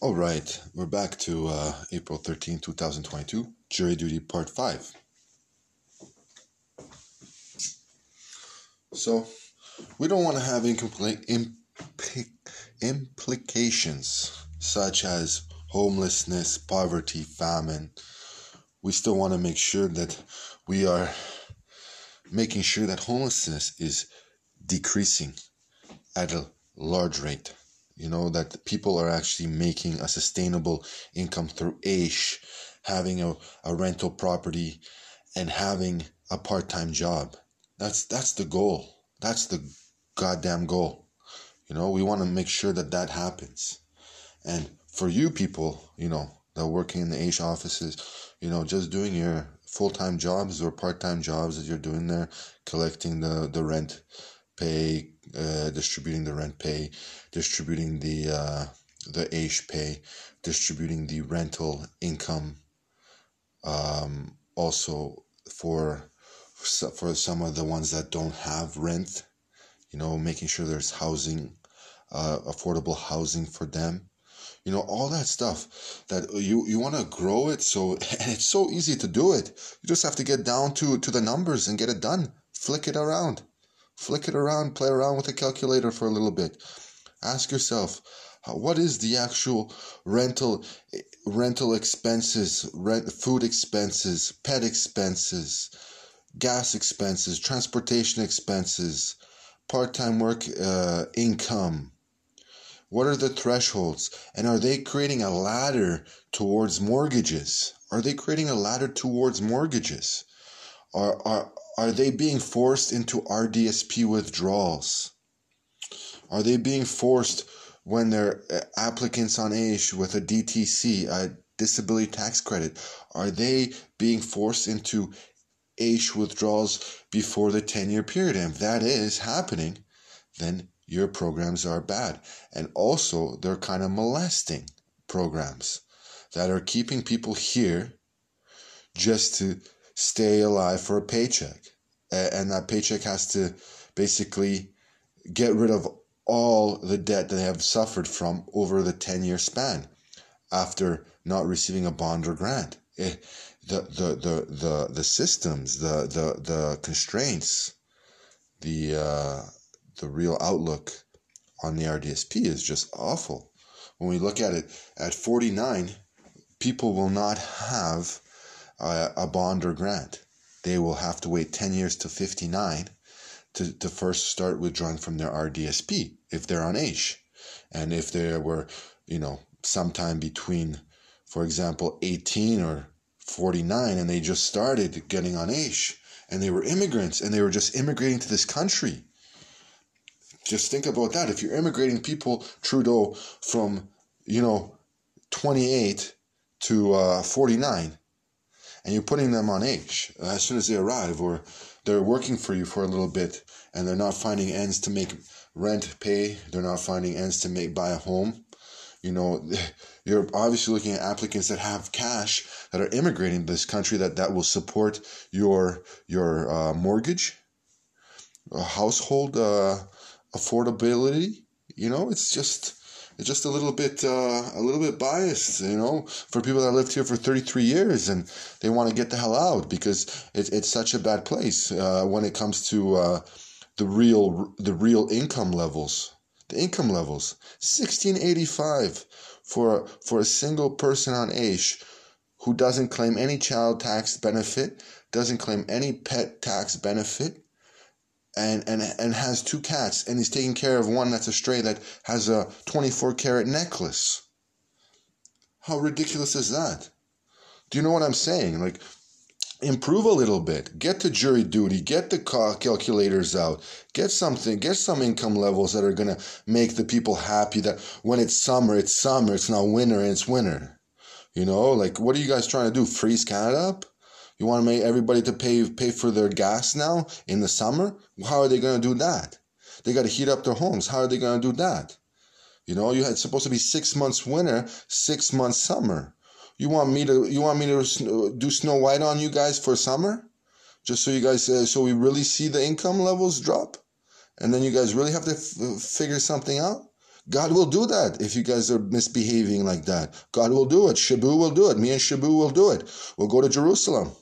All right, we're back to uh, April 13, 2022, Jury Duty Part 5. So, we don't want to have incomplete imp- implications such as homelessness, poverty, famine. We still want to make sure that we are making sure that homelessness is decreasing at a large rate you know that people are actually making a sustainable income through aish having a, a rental property and having a part-time job. That's that's the goal. That's the goddamn goal. You know we want to make sure that that happens. And for you people you know that working in the aish offices you know just doing your full-time jobs or part-time jobs that you're doing there collecting the the rent pay, uh, distributing the rent pay, distributing the uh, the aish pay, distributing the rental income. Um, also for for some of the ones that don't have rent, you know, making sure there's housing, uh, affordable housing for them. You know, all that stuff that you, you want to grow it. So, and it's so easy to do it. You just have to get down to, to the numbers and get it done. Flick it around. Flick it around, play around with the calculator for a little bit. Ask yourself, what is the actual rental rental expenses, rent, food expenses, pet expenses, gas expenses, transportation expenses, part-time work uh, income? What are the thresholds? And are they creating a ladder towards mortgages? Are they creating a ladder towards mortgages? Are, are, are they being forced into RDSP withdrawals? Are they being forced when they're uh, applicants on AISH with a DTC, a disability tax credit? Are they being forced into AISH withdrawals before the 10 year period? And if that is happening, then your programs are bad. And also, they're kind of molesting programs that are keeping people here just to stay alive for a paycheck. And that paycheck has to basically get rid of all the debt that they have suffered from over the 10 year span after not receiving a bond or grant. It, eh, the, the, the, the, the systems, the, the, the constraints, the, uh, the real outlook on the RDSP is just awful. When we look at it at 49, people will not have a, a bond or grant. They will have to wait 10 years to 59 to, to first start withdrawing from their RDSP if they're on AISH. And if they were, you know, sometime between, for example, 18 or 49 and they just started getting on AISH and they were immigrants and they were just immigrating to this country. Just think about that. If you're immigrating people, Trudeau, from, you know, 28 to uh, 49, and you're putting them on AISH as soon as they arrive, or they're working for you for a little bit and they're not finding ends to make rent pay, they're not finding ends to make buy a home. You know, you're obviously looking at applicants that have cash that are immigrating to this country that, that will support your your uh, mortgage, household uh, affordability. You know, it's just it's just a little bit uh, a little bit biased, you know, for people that lived here for 33 years and they want to get the hell out because it, it's such a bad place uh, when it comes to uh, the real the real income levels. The income levels 1685 for for a single person on AISH who doesn't claim any child tax benefit, doesn't claim any pet tax benefit, and, and, and has two cats, and he's taking care of one that's a stray that has a 24 karat necklace. How ridiculous is that? Do you know what I'm saying? Like, improve a little bit. Get to jury duty. Get the calculators out. Get something. Get some income levels that are going to make the people happy that when it's summer, it's summer. It's not winter, and it's winter. You know, like, what are you guys trying to do? Freeze Canada up? You want to make everybody to pay pay for their gas now in the summer? How are they going to do that? They got to heat up their homes. How are they going to do that? You know, you had supposed to be six months winter, six months summer. You want me to you want me to do Snow White on you guys for summer, just so you guys uh, so we really see the income levels drop, and then you guys really have to f- figure something out God will do that if you guys are misbehaving like that. God will do it. Shabu will do it. Me and Shabu will do it. We'll go to Jerusalem.